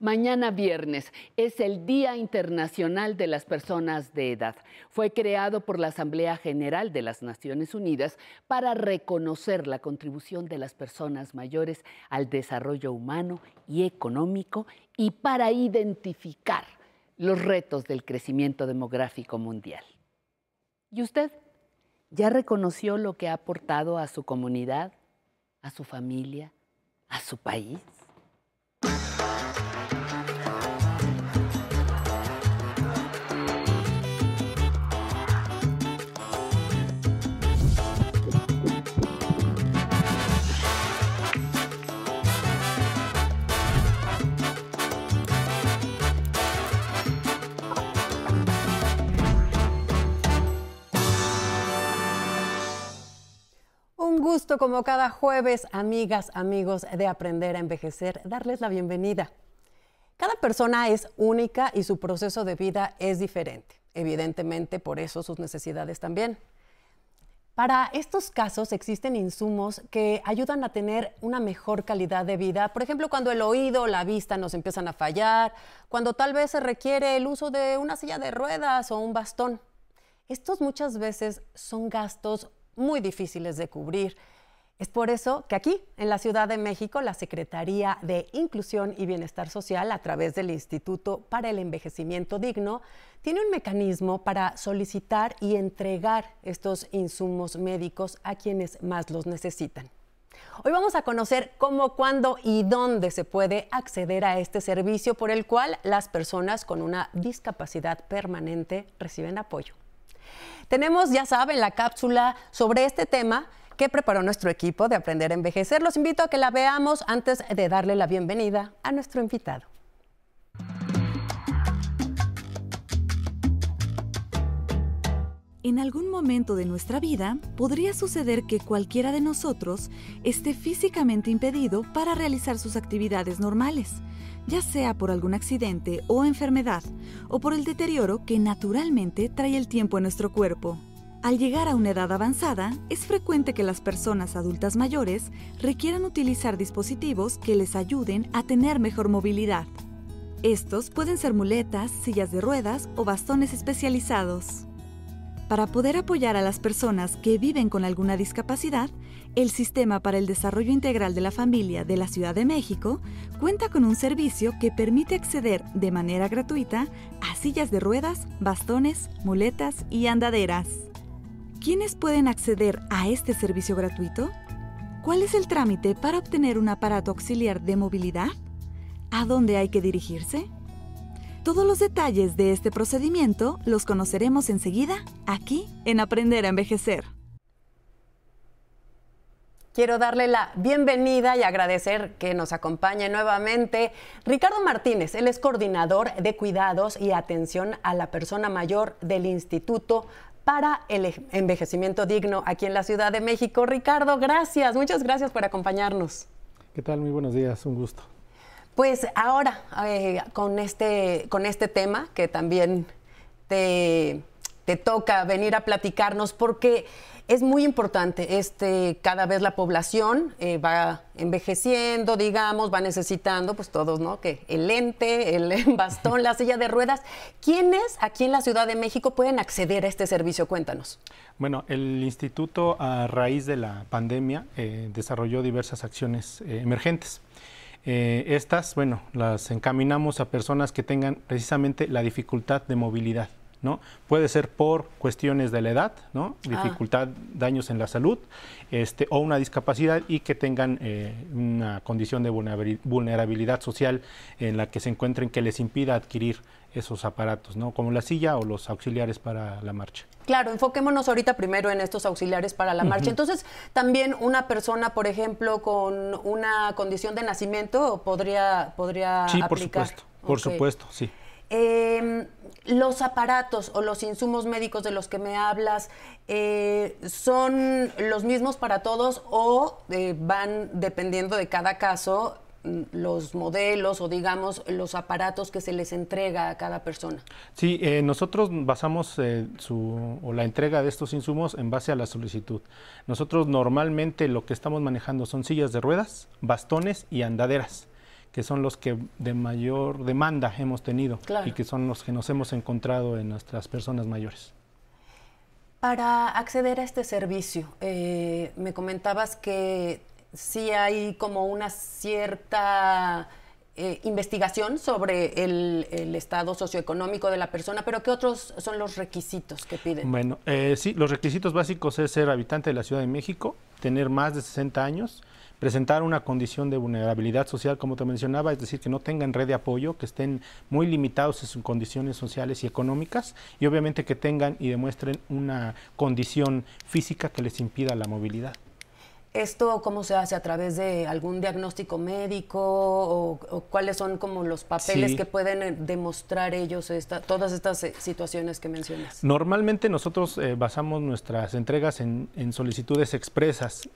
Mañana viernes es el Día Internacional de las Personas de Edad. Fue creado por la Asamblea General de las Naciones Unidas para reconocer la contribución de las personas mayores al desarrollo humano y económico y para identificar los retos del crecimiento demográfico mundial. ¿Y usted ya reconoció lo que ha aportado a su comunidad, a su familia, a su país? Gusto como cada jueves, amigas, amigos de Aprender a Envejecer, darles la bienvenida. Cada persona es única y su proceso de vida es diferente. Evidentemente, por eso sus necesidades también. Para estos casos existen insumos que ayudan a tener una mejor calidad de vida. Por ejemplo, cuando el oído o la vista nos empiezan a fallar, cuando tal vez se requiere el uso de una silla de ruedas o un bastón. Estos muchas veces son gastos muy difíciles de cubrir. Es por eso que aquí, en la Ciudad de México, la Secretaría de Inclusión y Bienestar Social, a través del Instituto para el Envejecimiento Digno, tiene un mecanismo para solicitar y entregar estos insumos médicos a quienes más los necesitan. Hoy vamos a conocer cómo, cuándo y dónde se puede acceder a este servicio por el cual las personas con una discapacidad permanente reciben apoyo. Tenemos, ya saben, la cápsula sobre este tema que preparó nuestro equipo de Aprender a Envejecer. Los invito a que la veamos antes de darle la bienvenida a nuestro invitado. En algún momento de nuestra vida podría suceder que cualquiera de nosotros esté físicamente impedido para realizar sus actividades normales, ya sea por algún accidente o enfermedad, o por el deterioro que naturalmente trae el tiempo en nuestro cuerpo. Al llegar a una edad avanzada, es frecuente que las personas adultas mayores requieran utilizar dispositivos que les ayuden a tener mejor movilidad. Estos pueden ser muletas, sillas de ruedas o bastones especializados. Para poder apoyar a las personas que viven con alguna discapacidad, el Sistema para el Desarrollo Integral de la Familia de la Ciudad de México cuenta con un servicio que permite acceder de manera gratuita a sillas de ruedas, bastones, muletas y andaderas. ¿Quiénes pueden acceder a este servicio gratuito? ¿Cuál es el trámite para obtener un aparato auxiliar de movilidad? ¿A dónde hay que dirigirse? Todos los detalles de este procedimiento los conoceremos enseguida aquí en Aprender a Envejecer. Quiero darle la bienvenida y agradecer que nos acompañe nuevamente Ricardo Martínez. Él es coordinador de cuidados y atención a la persona mayor del Instituto para el Envejecimiento Digno aquí en la Ciudad de México. Ricardo, gracias, muchas gracias por acompañarnos. ¿Qué tal? Muy buenos días, un gusto. Pues ahora, eh, con, este, con este tema que también te, te toca venir a platicarnos, porque es muy importante. Este, cada vez la población eh, va envejeciendo, digamos, va necesitando, pues todos, ¿no? Que el lente, el bastón, la silla de ruedas. ¿Quiénes aquí en la Ciudad de México pueden acceder a este servicio? Cuéntanos. Bueno, el instituto a raíz de la pandemia eh, desarrolló diversas acciones eh, emergentes. Estas, bueno, las encaminamos a personas que tengan precisamente la dificultad de movilidad. ¿no? Puede ser por cuestiones de la edad, ¿no? Ah. Dificultad, daños en la salud, este, o una discapacidad y que tengan eh, una condición de vulnerabil- vulnerabilidad social en la que se encuentren que les impida adquirir esos aparatos, ¿no? Como la silla o los auxiliares para la marcha. Claro, enfoquémonos ahorita primero en estos auxiliares para la marcha. Entonces, también una persona, por ejemplo, con una condición de nacimiento podría, podría Sí, por supuesto, por supuesto, sí. Eh, los aparatos o los insumos médicos de los que me hablas eh, son los mismos para todos o eh, van dependiendo de cada caso los modelos o digamos los aparatos que se les entrega a cada persona. Sí, eh, nosotros basamos eh, su, o la entrega de estos insumos en base a la solicitud. Nosotros normalmente lo que estamos manejando son sillas de ruedas, bastones y andaderas que son los que de mayor demanda hemos tenido y que son los que nos hemos encontrado en nuestras personas mayores. Para acceder a este servicio, eh, me comentabas que sí hay como una cierta eh, investigación sobre el, estado socioeconómico de la persona, pero ¿qué otros son los requisitos que piden? Bueno, eh, sí, los requisitos básicos es ser habitante de la Ciudad de México, tener más de 60 años, presentar una condición de vulnerabilidad social, como te mencionaba, es decir, que no tengan red de apoyo, que estén muy limitados en sus condiciones sociales y económicas, y obviamente que tengan y demuestren una condición física que les impida la movilidad. ¿Esto cómo se hace? ¿A través de algún diagnóstico médico? ¿O, cuáles son como los papeles que pueden eh, demostrar ellos esta, todas estas eh, situaciones que mencionas? Normalmente nosotros eh, basamos nuestras entregas en, solicitudes expresas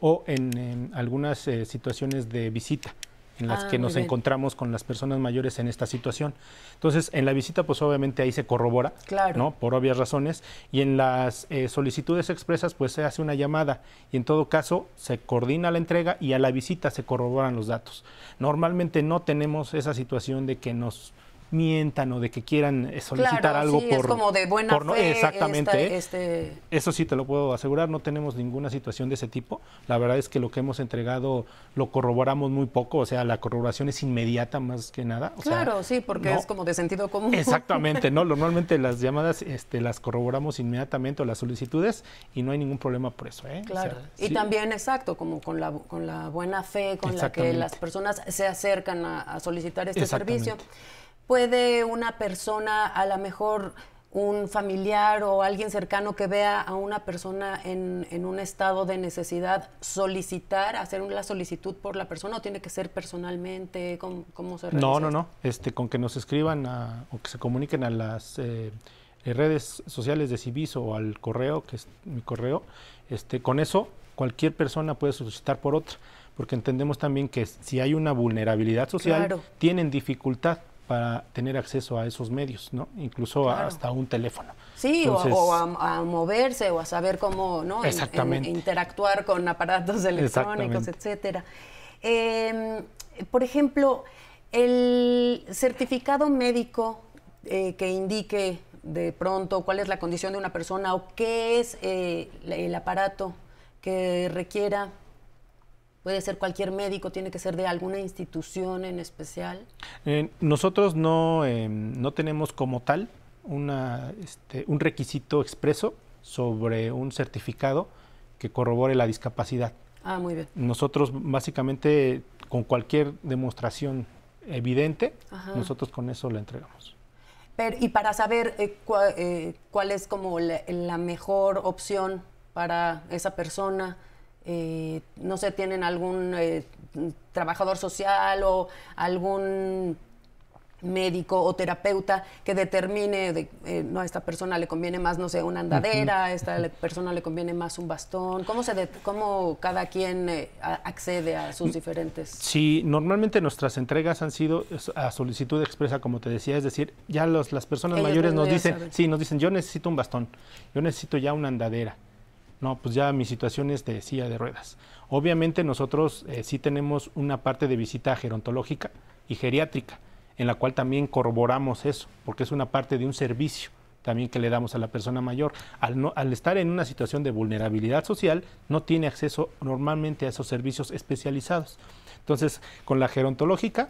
o en algunas situaciones de visita en las ah, que nos encontramos con las personas mayores en esta situación. Entonces, en la visita, pues obviamente ahí se corrobora, ¿no? Por obvias razones. Y en las eh, solicitudes expresas, pues se hace una llamada y en todo caso se coordina la entrega y a la visita se corroboran los datos. Normalmente no tenemos esa situación de que nos mientan o de que quieran eh, solicitar algo por, es como de buena fe, exactamente. este... eso sí te lo puedo asegurar no tenemos ninguna situación de ese tipo. La verdad es que lo que hemos entregado lo corroboramos muy poco o sea la corroboración es inmediata más que nada claro sí porque es como de sentido común. Exactamente no normalmente las llamadas este las corroboramos inmediatamente o las solicitudes y no hay ningún problema por eso ¿eh? claro. Y también exacto como con la con la buena fe con la que las personas se acercan a, a solicitar este servicio puede una persona, a lo mejor un familiar o alguien cercano que vea a una persona en, un estado de necesidad solicitar, hacer una solicitud por la persona o tiene que ser personalmente? ¿Cómo, se realiza? No, no, no. Este, con que nos escriban o que se comuniquen a las eh, redes sociales de Civiso o al correo, que es mi correo, este, con eso cualquier persona puede solicitar por otra, porque entendemos también que si hay una vulnerabilidad social, tienen dificultad para tener acceso a esos medios, ¿no? Incluso hasta un teléfono. Sí, o, a, moverse o a saber cómo, ¿no? interactuar con aparatos electrónicos, etcétera. Em, por ejemplo, el certificado médico eh, que indique de pronto cuál es la condición de una persona o qué es eh, el aparato que requiera Puede ser cualquier médico, tiene que ser de alguna institución en especial. Eh, nosotros no, em, no tenemos como tal una, este, un requisito expreso sobre un certificado que corrobore la discapacidad. Ah, muy bien. Nosotros básicamente con cualquier demostración evidente, nosotros con eso la entregamos. Pero, y para saber eh, eh, cuál es como la mejor opción para esa persona, eh, no sé, tienen algún eh, trabajador social o algún médico o terapeuta que determine, de, eh, no, a esta persona le conviene más, no sé, una andadera, a esta persona le conviene más un bastón. ¿Cómo, se cómo cada quien accede a sus diferentes...? Sí, normalmente nuestras entregas han sido a solicitud expresa, como te decía, es decir, ya los, las personas mayores nos dicen, sí, nos dicen, yo necesito un bastón, yo necesito ya una andadera no, pues ya mi situación es de silla de ruedas. Obviamente nosotros eh, sí tenemos una parte de visita gerontológica y geriátrica, en la cual también corroboramos eso, porque es una parte de un servicio también que le damos a la persona mayor. Al, al estar en una situación de vulnerabilidad social, no tiene acceso normalmente a esos servicios especializados. Entonces, con la gerontológica,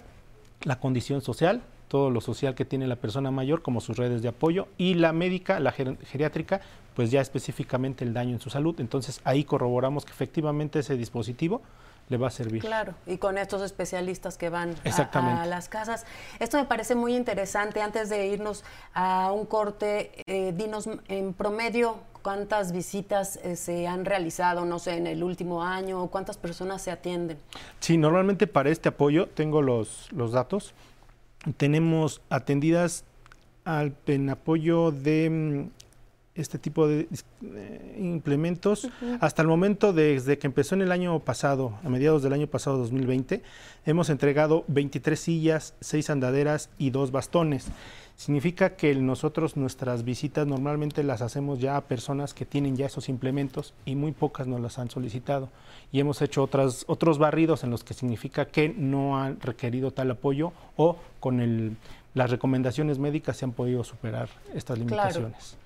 la condición social, todo lo social que tiene la persona mayor, como sus redes de apoyo, y la médica, la geriátrica, pues ya específicamente el daño en su salud. Entonces ahí corroboramos que efectivamente ese dispositivo le va a servir. Claro, y con estos especialistas que van a, las casas. Esto me parece muy interesante. Antes de irnos a un corte, eh, dinos en promedio cuántas visitas eh, se han realizado, no sé, en el último año, cuántas personas se atienden. Sí, normalmente para este apoyo tengo los, los datos tenemos atendidas al, en apoyo de mm, este tipo de eh, implementos. Hasta el momento, desde que empezó en el año pasado, a mediados del año pasado 2020, hemos entregado 23 sillas, 6 andaderas y 2 bastones. Significa que nosotros nuestras visitas normalmente las hacemos ya a personas que tienen ya esos implementos y muy pocas nos las han solicitado. Y hemos hecho otras, otros barridos en los que significa que no han requerido tal apoyo o con el, las recomendaciones médicas se han podido superar estas limitaciones.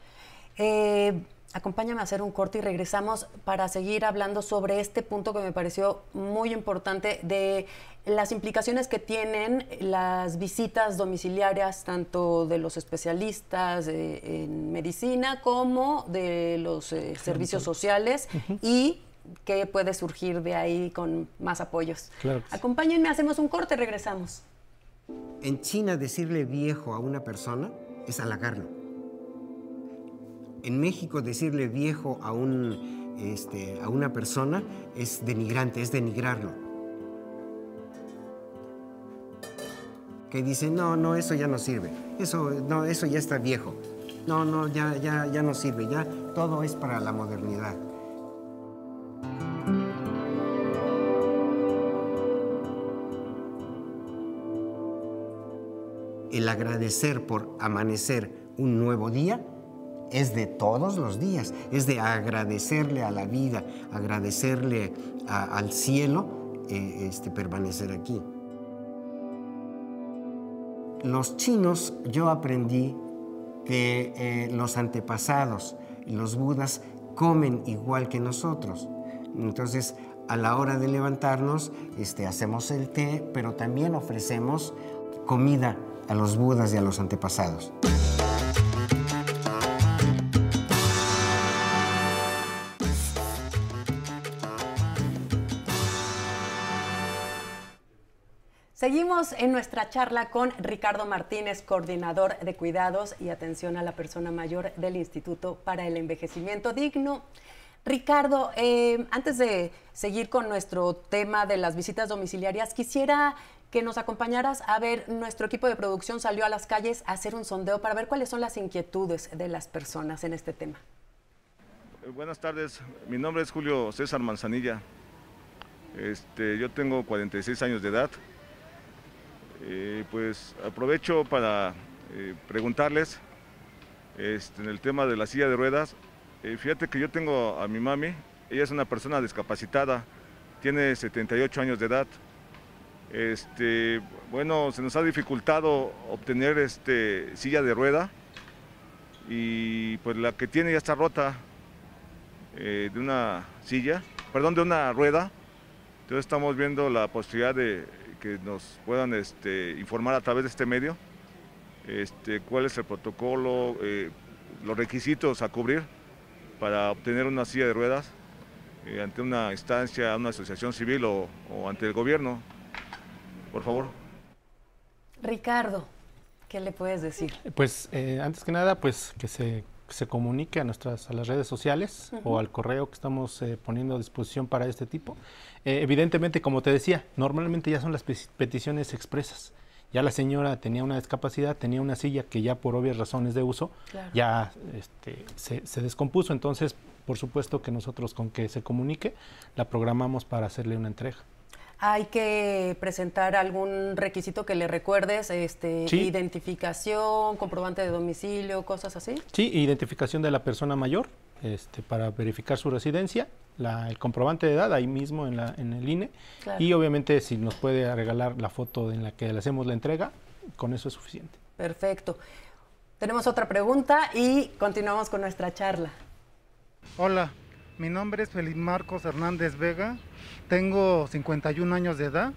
Eh, Acompáñame a hacer un corte y regresamos para seguir hablando sobre este punto que me pareció muy importante de las implicaciones que tienen las visitas domiciliarias tanto de los especialistas eh, en medicina como de los eh, servicios sociales y qué puede surgir de ahí con más apoyos. Acompáñenme, hacemos un corte y regresamos. En China decirle viejo a una persona es halagarlo en México decirle viejo a, un, este, a una persona es denigrante, es denigrarlo. Que dicen, no, no, eso ya no sirve, eso, no, eso ya está viejo. No, no, ya, ya, ya no sirve, ya todo es para la modernidad. El agradecer por amanecer un nuevo día es de todos los días, es de agradecerle a la vida, agradecerle al cielo eh, este, permanecer aquí. Los chinos, yo aprendí que eh, los antepasados, los budas, comen igual que nosotros. Entonces, a la hora de levantarnos, este, hacemos el té, pero también ofrecemos comida a los budas y a los antepasados. Seguimos en nuestra charla con Ricardo Martínez, coordinador de cuidados y atención a la persona mayor del Instituto para el Envejecimiento Digno. Ricardo, eh, antes de seguir con nuestro tema de las visitas domiciliarias, quisiera que nos acompañaras a ver, nuestro equipo de producción salió a las calles a hacer un sondeo para ver cuáles son las inquietudes de las personas en este tema. Eh, buenas tardes, mi nombre es Julio César Manzanilla. Este, yo tengo 46 años de edad. Eh, pues aprovecho para eh, preguntarles este, en el tema de la silla de ruedas. Eh, fíjate que yo tengo a mi mami, ella es una persona discapacitada, tiene 78 años de edad. Este, bueno, se nos ha dificultado obtener este, silla de rueda y pues la que tiene ya está rota de una silla, perdón, de una rueda. Entonces estamos viendo la posibilidad de que nos puedan este, informar a través de este medio este, cuál es el protocolo, eh, los requisitos a cubrir para obtener una silla de ruedas eh, ante una instancia, una asociación civil o, ante el gobierno. Por favor. Ricardo, ¿qué le puedes decir? Pues eh, antes que nada, pues que se se comunique a nuestras a las redes sociales o al correo que estamos eh, poniendo a disposición para este tipo. Eh, evidentemente, como te decía, normalmente ya son las peticiones expresas. Ya la señora tenía una discapacidad, tenía una silla que ya por obvias razones de uso ya este, se, se descompuso. Entonces, por supuesto que nosotros con que se comunique, la programamos para hacerle una entrega hay que presentar algún requisito que le recuerdes, este, identificación, comprobante de domicilio, cosas así. Sí, identificación de la persona mayor este, para verificar su residencia, el comprobante de edad ahí mismo en, la, en el INE y obviamente si nos puede regalar la foto en la que le hacemos la entrega, con eso es suficiente. Perfecto. Tenemos otra pregunta y continuamos con nuestra charla. Hola, mi nombre es Feliz Marcos Hernández Vega, tengo 51 años de edad.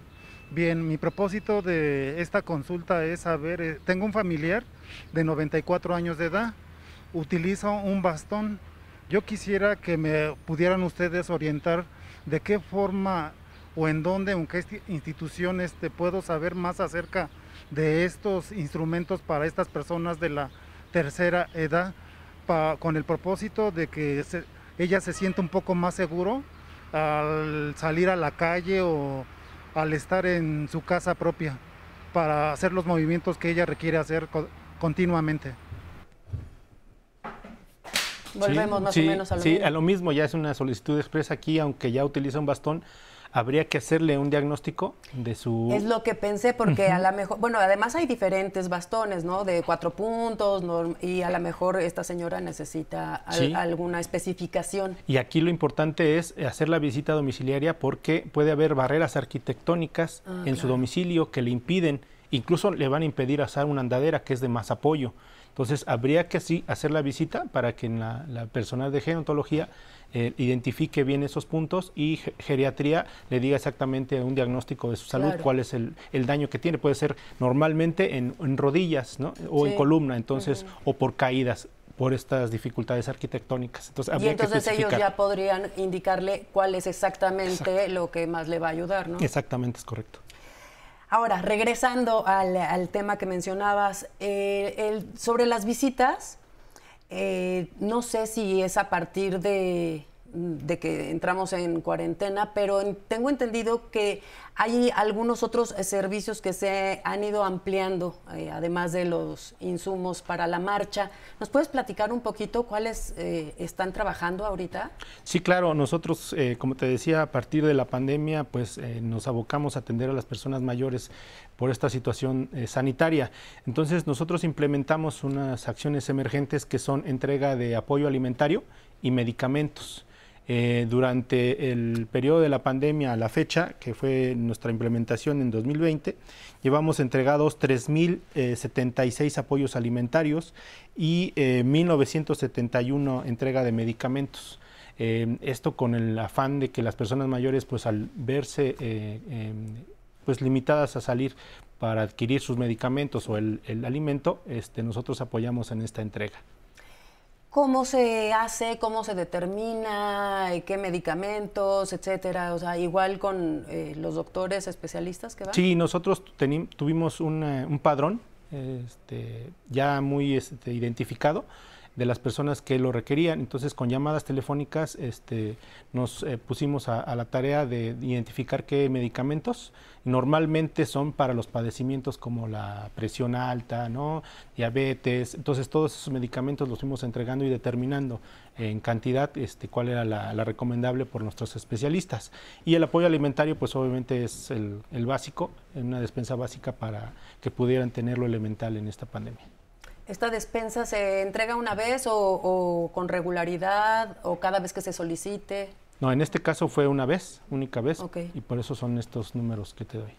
Bien, mi propósito de esta consulta es saber, eh, tengo un familiar de 94 años de edad, utilizo un bastón. Yo quisiera que me pudieran ustedes orientar de qué forma o en dónde, en qué instituciones te puedo saber más acerca de estos instrumentos para estas personas de la tercera edad, con el propósito de que ella se siente un poco más seguro al salir a la calle o al estar en su casa propia para hacer los movimientos que ella requiere hacer continuamente. Volvemos más o menos a lo sí, mismo. a lo mismo, ya es una solicitud expresa aquí, aunque ya utiliza un bastón, habría que hacerle un diagnóstico de su... Es lo que pensé, porque a lo mejor, bueno, además hay diferentes bastones, ¿no? De cuatro puntos, y a lo mejor esta señora necesita al- alguna especificación. Y aquí lo importante es hacer la visita domiciliaria porque puede haber barreras arquitectónicas Ah, en su domicilio que le impiden, incluso le van a impedir hacer una andadera que es de más apoyo. Entonces habría que sí hacer la visita para que la, la personal de gerontología eh, identifique bien esos puntos y ge- geriatría le diga exactamente un diagnóstico de su salud, Claro. cuál es el, el daño que tiene. Puede ser normalmente en, en rodillas ¿no? o Sí. en columna, entonces, o por caídas por estas dificultades arquitectónicas. Entonces, Y habría que entonces ellos ya podrían indicarle cuál es exactamente lo que más le va a ayudar, ¿no? Exactamente, es correcto. Ahora, regresando al, al tema que mencionabas, eh, el- sobre las visitas, eh, no sé si es a partir de, que entramos en cuarentena, pero en- tengo entendido que hay algunos otros eh, servicios que se han ido ampliando, eh, además de los insumos para la marcha. ¿Nos puedes platicar un poquito cuáles eh, están trabajando ahorita? Sí, claro, nosotros, como te decía, a partir de la pandemia, pues nos abocamos a atender a las personas mayores por esta situación sanitaria. Entonces, nosotros implementamos unas acciones emergentes que son entrega de apoyo alimentario y medicamentos. Eh, durante el periodo de la pandemia a la fecha, que fue nuestra implementación en 2020, llevamos entregados 3.076 apoyos alimentarios y eh, 1.971 entrega de medicamentos. Eh, esto con el afán de que las personas mayores, pues al verse eh, eh, pues limitadas a salir para adquirir sus medicamentos o el, el alimento, este, nosotros apoyamos en esta entrega. ¿Cómo se hace? ¿Cómo se determina? eh, ¿Qué medicamentos? Etcétera. O sea, igual con eh, los doctores especialistas que van. Sí, nosotros tuvimos un padrón este, ya muy este, identificado de las personas que lo requerían. Entonces, con llamadas telefónicas este, nos eh, pusimos a, la tarea de identificar qué medicamentos normalmente son para los padecimientos como la presión alta, ¿no? diabetes. Entonces, todos esos medicamentos los fuimos entregando y determinando en cantidad este, cuál era la, la recomendable por nuestros especialistas. Y el apoyo alimentario, pues obviamente es el, el básico, una despensa básica para que pudieran tener lo elemental en esta pandemia. ¿Esta despensa se entrega una vez o, o con regularidad o cada vez que se solicite? No, en este caso fue una vez, única vez, Ok. y por eso son estos números que te doy.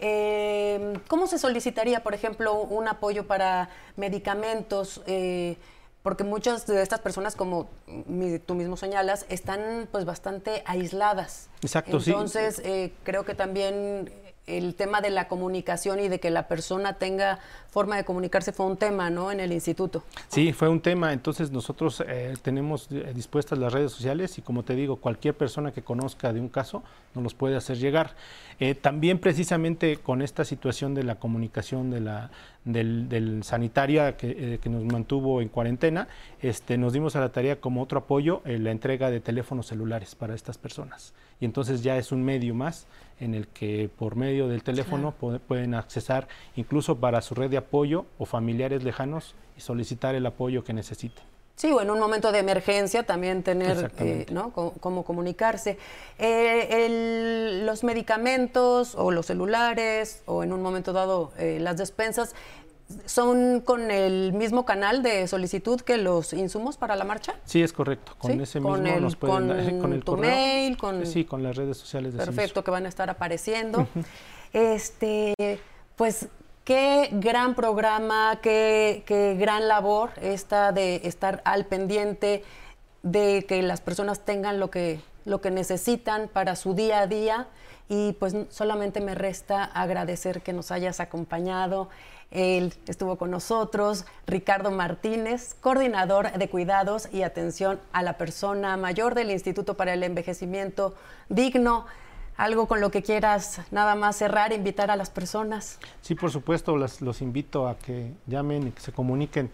Eh, ¿Cómo se solicitaría, por ejemplo, un apoyo para medicamentos? Eh, porque muchas de estas personas, como mi- tú mismo señalas, están pues bastante aisladas. Exacto, sí. Entonces, eh, creo que también el tema de la comunicación y de que la persona tenga forma de comunicarse fue un tema, ¿no? En el instituto. Sí, fue un tema. Entonces nosotros eh, tenemos eh, dispuestas las redes sociales y como te digo, cualquier persona que conozca de un caso nos los puede hacer llegar. Eh, también precisamente con esta situación de la comunicación de la, del, del sanitaria que, que nos mantuvo en cuarentena, este, nos dimos a la tarea como otro apoyo la entrega de teléfonos celulares para estas personas. Y entonces ya es un medio más en el que por medio del teléfono pu- pueden accesar incluso para su red de apoyo o familiares lejanos y solicitar el apoyo que necesiten. Sí, o en un momento de emergencia también tener, eh, ¿no? Cómo, cómo comunicarse. Eh, el- los medicamentos o los celulares o en un momento dado eh, las despensas son con el mismo canal de solicitud que los insumos para la marcha. Sí, es correcto. Con Sí, ese con mismo el- nos pueden con dar con el tu correo. mail, con- Sí, con las redes sociales de Perfecto, que van a estar apareciendo. este, pues qué gran programa, qué, qué gran labor esta de estar al pendiente de que las personas tengan lo que, lo que necesitan para su día a día. Y pues solamente me resta agradecer que nos hayas acompañado. Él estuvo con nosotros, Ricardo Martínez, coordinador de cuidados y atención a la persona mayor del Instituto para el Envejecimiento Digno. Algo con lo que quieras nada más cerrar, invitar a las personas. Sí, por supuesto, los invito a que llamen y que se comuniquen,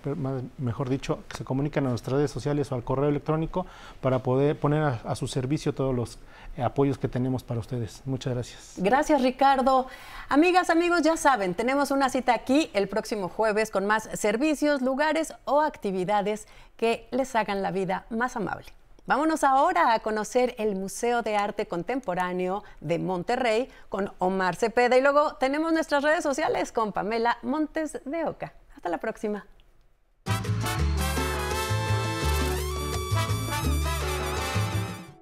mejor dicho, que se comuniquen a nuestras redes sociales o al correo electrónico para poder poner a, su servicio todos los eh, apoyos que tenemos para ustedes. Muchas gracias. Gracias, Ricardo. Amigas, amigos, ya saben, tenemos una cita aquí el próximo jueves con más servicios, lugares o actividades que les hagan la vida más amable. Vámonos ahora a conocer el Museo de Arte Contemporáneo de Monterrey con Omar Cepeda y luego tenemos nuestras redes sociales con Pamela Montes de Oca. Hasta la próxima.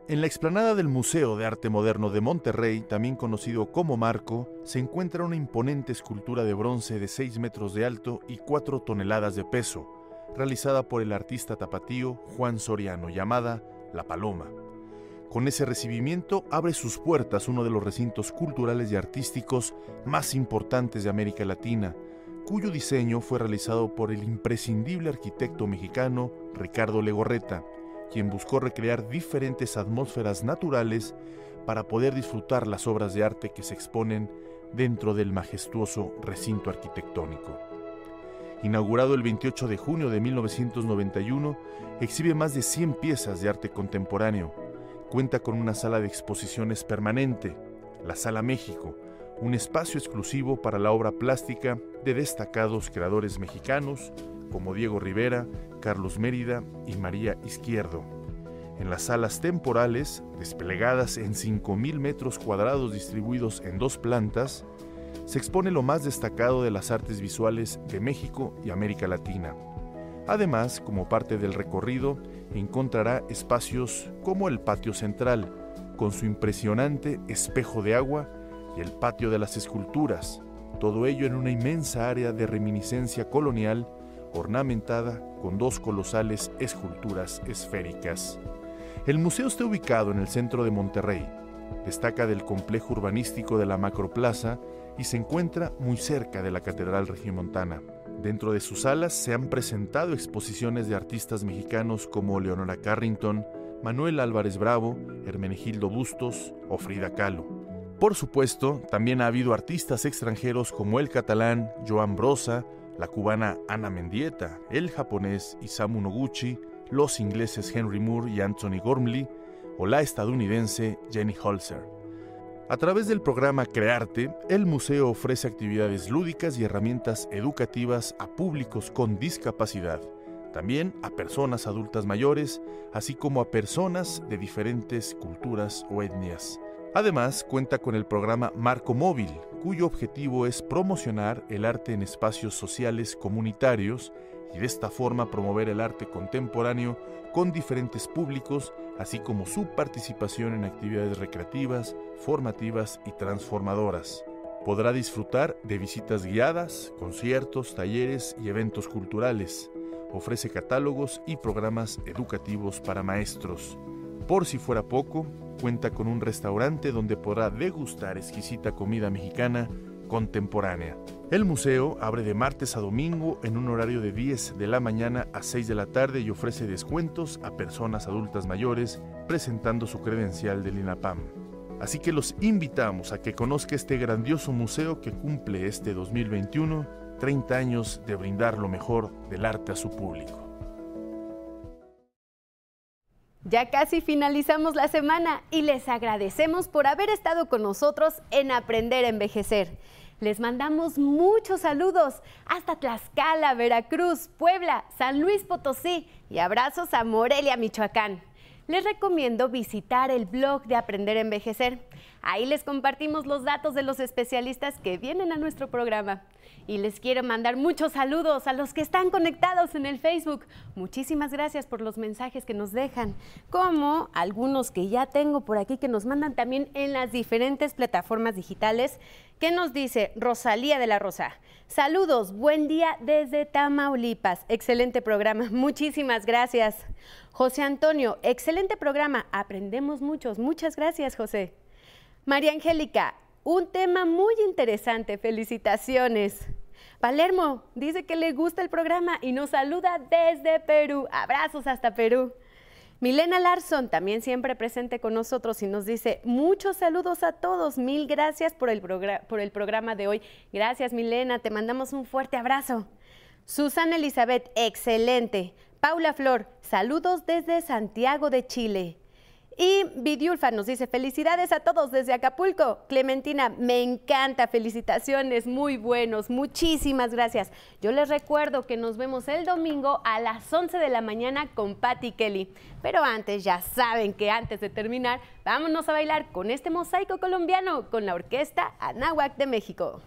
En la explanada del Museo de Arte Moderno de Monterrey, también conocido como Marco, se encuentra una imponente escultura de bronce de 6 metros de alto y 4 toneladas de peso, realizada por el artista tapatío Juan Soriano, llamada la Paloma. Con ese recibimiento abre sus puertas uno de los recintos culturales y artísticos más importantes de América Latina, cuyo diseño fue realizado por el imprescindible arquitecto mexicano Ricardo Legorreta, quien buscó recrear diferentes atmósferas naturales para poder disfrutar las obras de arte que se exponen dentro del majestuoso recinto arquitectónico. Inaugurado el 28 de junio de 1991, exhibe más de 100 piezas de arte contemporáneo. Cuenta con una sala de exposiciones permanente, la Sala México, un espacio exclusivo para la obra plástica de destacados creadores mexicanos como Diego Rivera, Carlos Mérida y María Izquierdo. En las salas temporales, desplegadas en 5.000 metros cuadrados distribuidos en dos plantas, se expone lo más destacado de las artes visuales de México y América Latina. Además, como parte del recorrido, encontrará espacios como el patio central, con su impresionante espejo de agua y el patio de las esculturas, todo ello en una inmensa área de reminiscencia colonial ornamentada con dos colosales esculturas esféricas. El museo está ubicado en el centro de Monterrey. Destaca del complejo urbanístico de la Macroplaza y se encuentra muy cerca de la Catedral Regimontana. Dentro de sus salas se han presentado exposiciones de artistas mexicanos como Leonora Carrington, Manuel Álvarez Bravo, Hermenegildo Bustos o Frida Kahlo. Por supuesto, también ha habido artistas extranjeros como el catalán Joan Brosa, la cubana Ana Mendieta, el japonés Isamu Noguchi, los ingleses Henry Moore y Anthony Gormley o la estadounidense Jenny Holzer. A través del programa Crearte, el museo ofrece actividades lúdicas y herramientas educativas a públicos con discapacidad, también a personas adultas mayores, así como a personas de diferentes culturas o etnias. Además, cuenta con el programa Marco Móvil, cuyo objetivo es promocionar el arte en espacios sociales comunitarios y de esta forma promover el arte contemporáneo con diferentes públicos, así como su participación en actividades recreativas, formativas y transformadoras. Podrá disfrutar de visitas guiadas, conciertos, talleres y eventos culturales. Ofrece catálogos y programas educativos para maestros. Por si fuera poco, cuenta con un restaurante donde podrá degustar exquisita comida mexicana contemporánea. El museo abre de martes a domingo en un horario de 10 de la mañana a 6 de la tarde y ofrece descuentos a personas adultas mayores presentando su credencial del INAPAM. Así que los invitamos a que conozca este grandioso museo que cumple este 2021 30 años de brindar lo mejor del arte a su público. Ya casi finalizamos la semana y les agradecemos por haber estado con nosotros en Aprender a Envejecer. Les mandamos muchos saludos hasta Tlaxcala, Veracruz, Puebla, San Luis Potosí y abrazos a Morelia, Michoacán. Les recomiendo visitar el blog de Aprender a Envejecer. Ahí les compartimos los datos de los especialistas que vienen a nuestro programa. Y les quiero mandar muchos saludos a los que están conectados en el Facebook. Muchísimas gracias por los mensajes que nos dejan, como algunos que ya tengo por aquí que nos mandan también en las diferentes plataformas digitales. ¿Qué nos dice Rosalía de la Rosa? Saludos, buen día desde Tamaulipas. Excelente programa, muchísimas gracias. José Antonio, excelente programa, aprendemos muchos. Muchas gracias, José. María Angélica, un tema muy interesante, felicitaciones. Palermo dice que le gusta el programa y nos saluda desde Perú. Abrazos hasta Perú. Milena Larson, también siempre presente con nosotros y nos dice, muchos saludos a todos, mil gracias por el, por el programa de hoy. Gracias Milena, te mandamos un fuerte abrazo. Susana Elizabeth, excelente. Paula Flor, saludos desde Santiago de Chile. Y Vidiulfa nos dice, felicidades a todos desde Acapulco. Clementina, me encanta, felicitaciones, muy buenos, muchísimas gracias. Yo les recuerdo que nos vemos el domingo a las 11 de la mañana con Patty Kelly. Pero antes, ya saben que antes de terminar, vámonos a bailar con este mosaico colombiano con la orquesta Anáhuac de México.